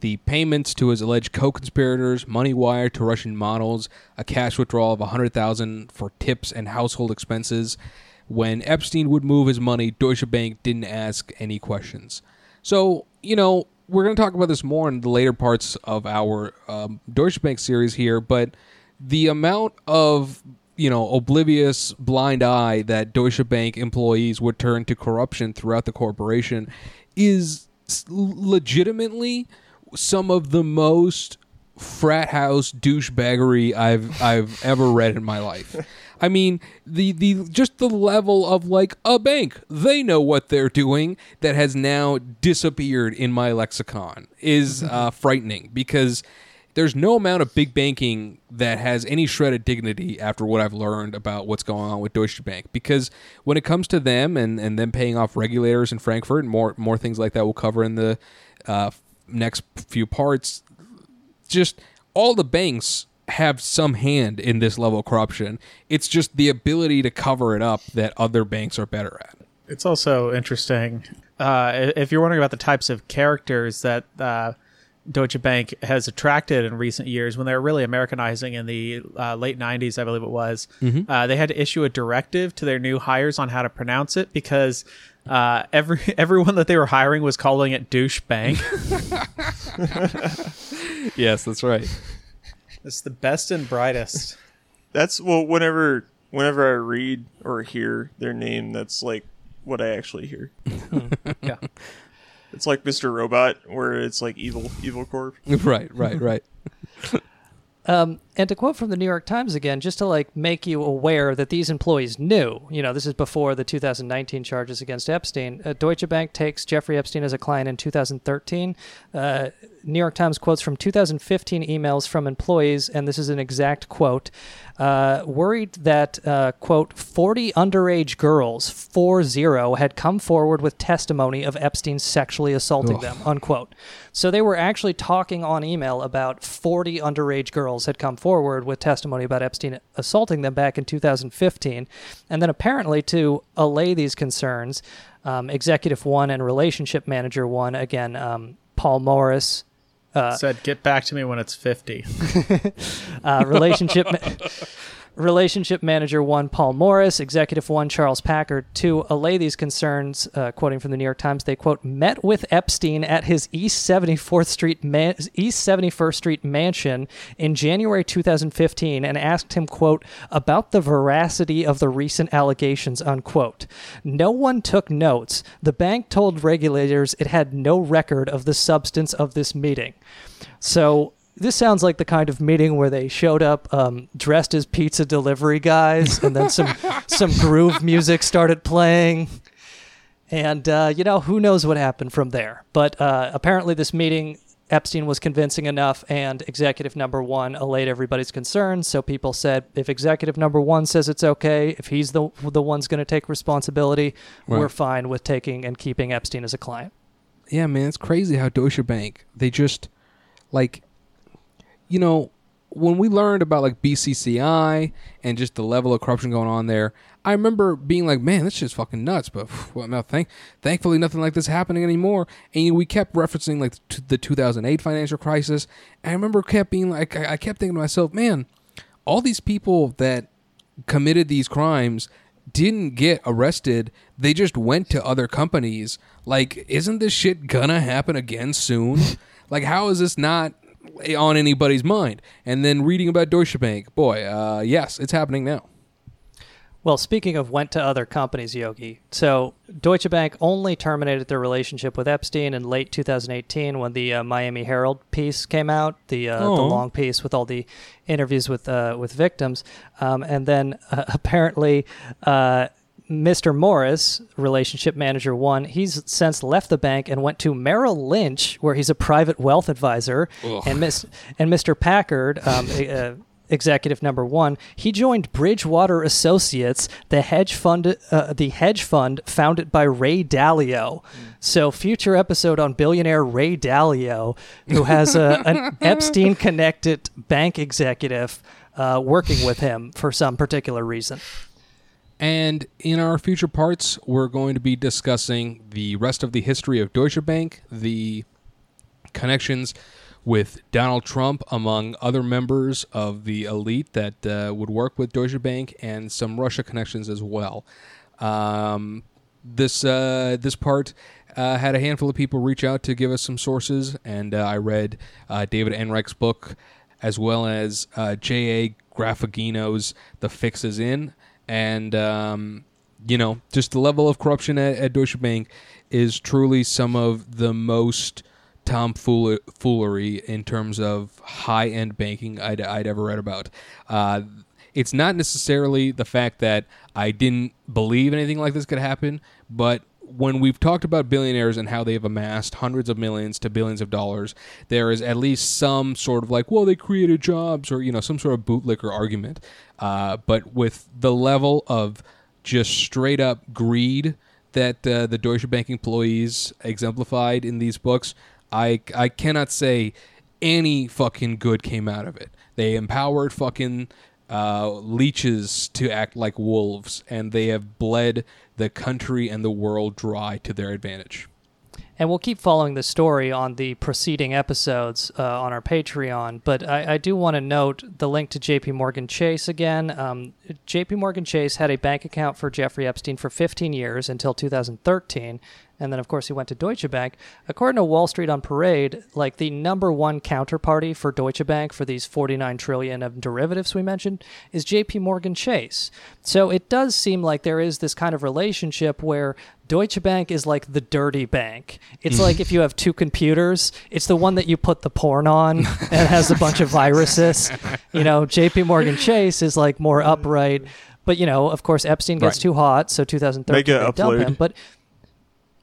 the payments to his alleged co-conspirators, money wired to Russian models, a cash withdrawal of 100,000 for tips and household expenses. When Epstein would move his money, Deutsche Bank didn't ask any questions. So, you know, we're going to talk about this more in the later parts of our um, Deutsche Bank series here, but the amount of you know oblivious blind eye that Deutsche Bank employees would turn to corruption throughout the corporation is legitimately some of the most frat house douchebaggery I've I've ever read in my life. I mean, the the just the level of like a bank, they know what they're doing that has now disappeared in my lexicon is uh, frightening because there's no amount of big banking that has any shred of dignity after what I've learned about what's going on with Deutsche Bank. Because when it comes to them and, and them paying off regulators in Frankfurt and more more things like that we'll cover in the uh, next few parts, just all the banks have some hand in this level of corruption. It's just the ability to cover it up that other banks are better at. It's also interesting uh, if you're wondering about the types of characters that uh, Deutsche Bank has attracted in recent years. When they were really Americanizing in the uh, late '90s, I believe it was, uh, they had to issue a directive to their new hires on how to pronounce it because uh, every everyone that they were hiring was calling it douche bank. Yes, that's right. it's the best and brightest. That's well. Whenever whenever I read or hear their name, that's like what I actually hear. Yeah. It's like Mr. Robot, where it's like evil, evil corp. right, right, right. Um, and to quote from the New York Times again, just to like make you aware that these employees knew, you know, this is before the 2019 charges against Epstein. Uh, Deutsche Bank takes Jeffrey Epstein as a client in 2013. Uh, New York Times quotes from 2015 emails from employees, and this is an exact quote. Uh, worried that uh, quote 40 underage girls, 4 0, had come forward with testimony of Epstein sexually assaulting them unquote. So they were actually talking on email about 40 underage girls had come forward with testimony about Epstein assaulting them back in 2015. And then apparently to allay these concerns, um, Executive One and Relationship Manager One, again, um, Paul Morris, Said, get back to me when it's 50. uh, relationship ma- relationship manager one Paul Morris, executive one Charles Packard. To allay these concerns, uh, quoting from the New York Times, they quote met with Epstein at his East Seventy Fourth Street man- East Seventy First Street mansion in January 2015 and asked him quote about the veracity of the recent allegations unquote. No one took notes. The bank told regulators it had no record of the substance of this meeting. So this sounds like the kind of meeting where they showed up um, dressed as pizza delivery guys, and then some some groove music started playing, and uh, you know who knows what happened from there. But uh, apparently, this meeting. Epstein was convincing enough, and executive number one allayed everybody's concerns. So people said, if executive number one says it's okay, if he's the the one's going to take responsibility, we're fine with taking and keeping Epstein as a client. yeah, man, it's crazy how Deutsche Bank they just like you know when we learned about like BCCI and just the level of corruption going on there, I remember being like, "Man, this shit's fucking nuts." But well, no, thank, thankfully, nothing like this happening anymore. And we kept referencing like t- the 2008 financial crisis. And I remember kept being like, I I kept thinking to myself, "Man, all these people that committed these crimes didn't get arrested. They just went to other companies. Like, isn't this shit gonna happen again soon? like, how is this not on anybody's mind? And then reading about Deutsche Bank, boy, uh, yes, it's happening now. Well, speaking of went to other companies, Yogi. So Deutsche Bank only terminated their relationship with Epstein in late 2018 when the uh, Miami Herald piece came out, the uh, the Oh. long piece with all the interviews with uh, with victims, um, and then uh, apparently. Mr. Morris, relationship manager one, he's since left the bank and went to Merrill Lynch, where he's a private wealth advisor. And Miss and Mr. Packard, um, uh, executive number one, he joined Bridgewater Associates, the hedge fund, uh, the hedge fund founded by Ray Dalio. So, future episode on billionaire Ray Dalio, who has a, an Epstein-connected bank executive uh, working with him for some particular reason. And in our future parts, we're going to be discussing the rest of the history of Deutsche Bank, the connections with Donald Trump, among other members of the elite that uh, would work with Deutsche Bank, and some Russia connections as well. Um, this uh, this part uh, had a handful of people reach out to give us some sources, and uh, I read uh, David Enrich's book as well as uh, J.A. Graffagino's The Fix Is In, and um, you know, just the level of corruption at, at Deutsche Bank is truly some of the most tomfoolery in terms of high end banking I'd, I'd ever read about. Uh, it's not necessarily the fact that I didn't believe anything like this could happen, but when we've talked about billionaires and how they've amassed hundreds of millions to billions of dollars, there is at least some sort of like, well, they created jobs or, you know, some sort of bootlicker argument. Uh, but with the level of just straight up greed that uh, the Deutsche Bank employees exemplified in these books, I, I cannot say any fucking good came out of it. They empowered fucking uh, leeches to act like wolves, and they have bled the country and the world dry to their advantage. And we'll keep following the story on the preceding episodes uh, on our Patreon. But I, I do want to note the link to JP Morgan Chase again. Um, JP Morgan Chase had a bank account for Jeffrey Epstein for 15 years until 2013. And then, of course, he went to Deutsche Bank. According to Wall Street on Parade, like the number one counterparty for Deutsche Bank for these 49 trillion of derivatives we mentioned is JP Morgan Chase. So it does seem like there is this kind of relationship where Deutsche Bank is like the dirty bank. It's like if you have two computers, it's the one that you put the porn on and has a bunch of viruses. You know, JP Morgan Chase is like more upright. But you know, of course, Epstein gets Right. too hot, so 2013 they dump him. But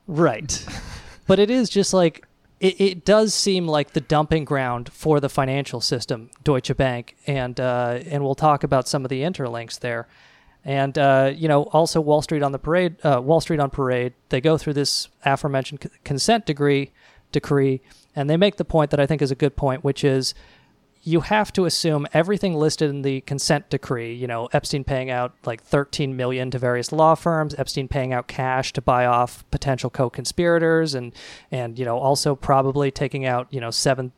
right, but it is just like it, it does seem like the dumping ground for the financial system, Deutsche Bank, and uh, and we'll talk about some of the interlinks there. And uh, you know, also Wall Street on the parade, uh, Wall Street on parade. They go through this aforementioned consent degree decree, and they make the point that I think is a good point, which is you have to assume everything listed in the consent decree, you know, Epstein paying out like 13 million to various law firms, Epstein paying out cash to buy off potential co-conspirators and and you know, also probably taking out, you know, seven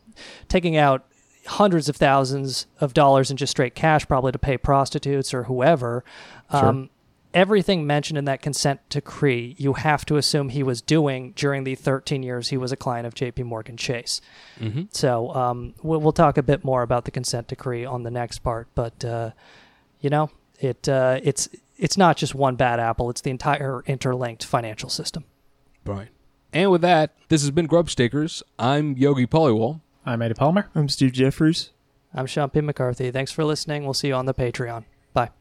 taking out hundreds of thousands of dollars in just straight cash probably to pay prostitutes or whoever. Um, everything mentioned in that consent decree, you have to assume he was doing during the 13 years he was a client of J.P. Morgan Chase. So um, we'll, we'll talk a bit more about the consent decree on the next part, but uh, you know, it uh, it's it's not just one bad apple; it's the entire interlinked financial system. Right. And with that, this has been Grubstakers. I'm Yogi Paliwal. I'm Eddie Palmer. I'm Steve Jeffries. I'm Sean P. McCarthy. Thanks for listening. We'll see you on the Patreon. Bye.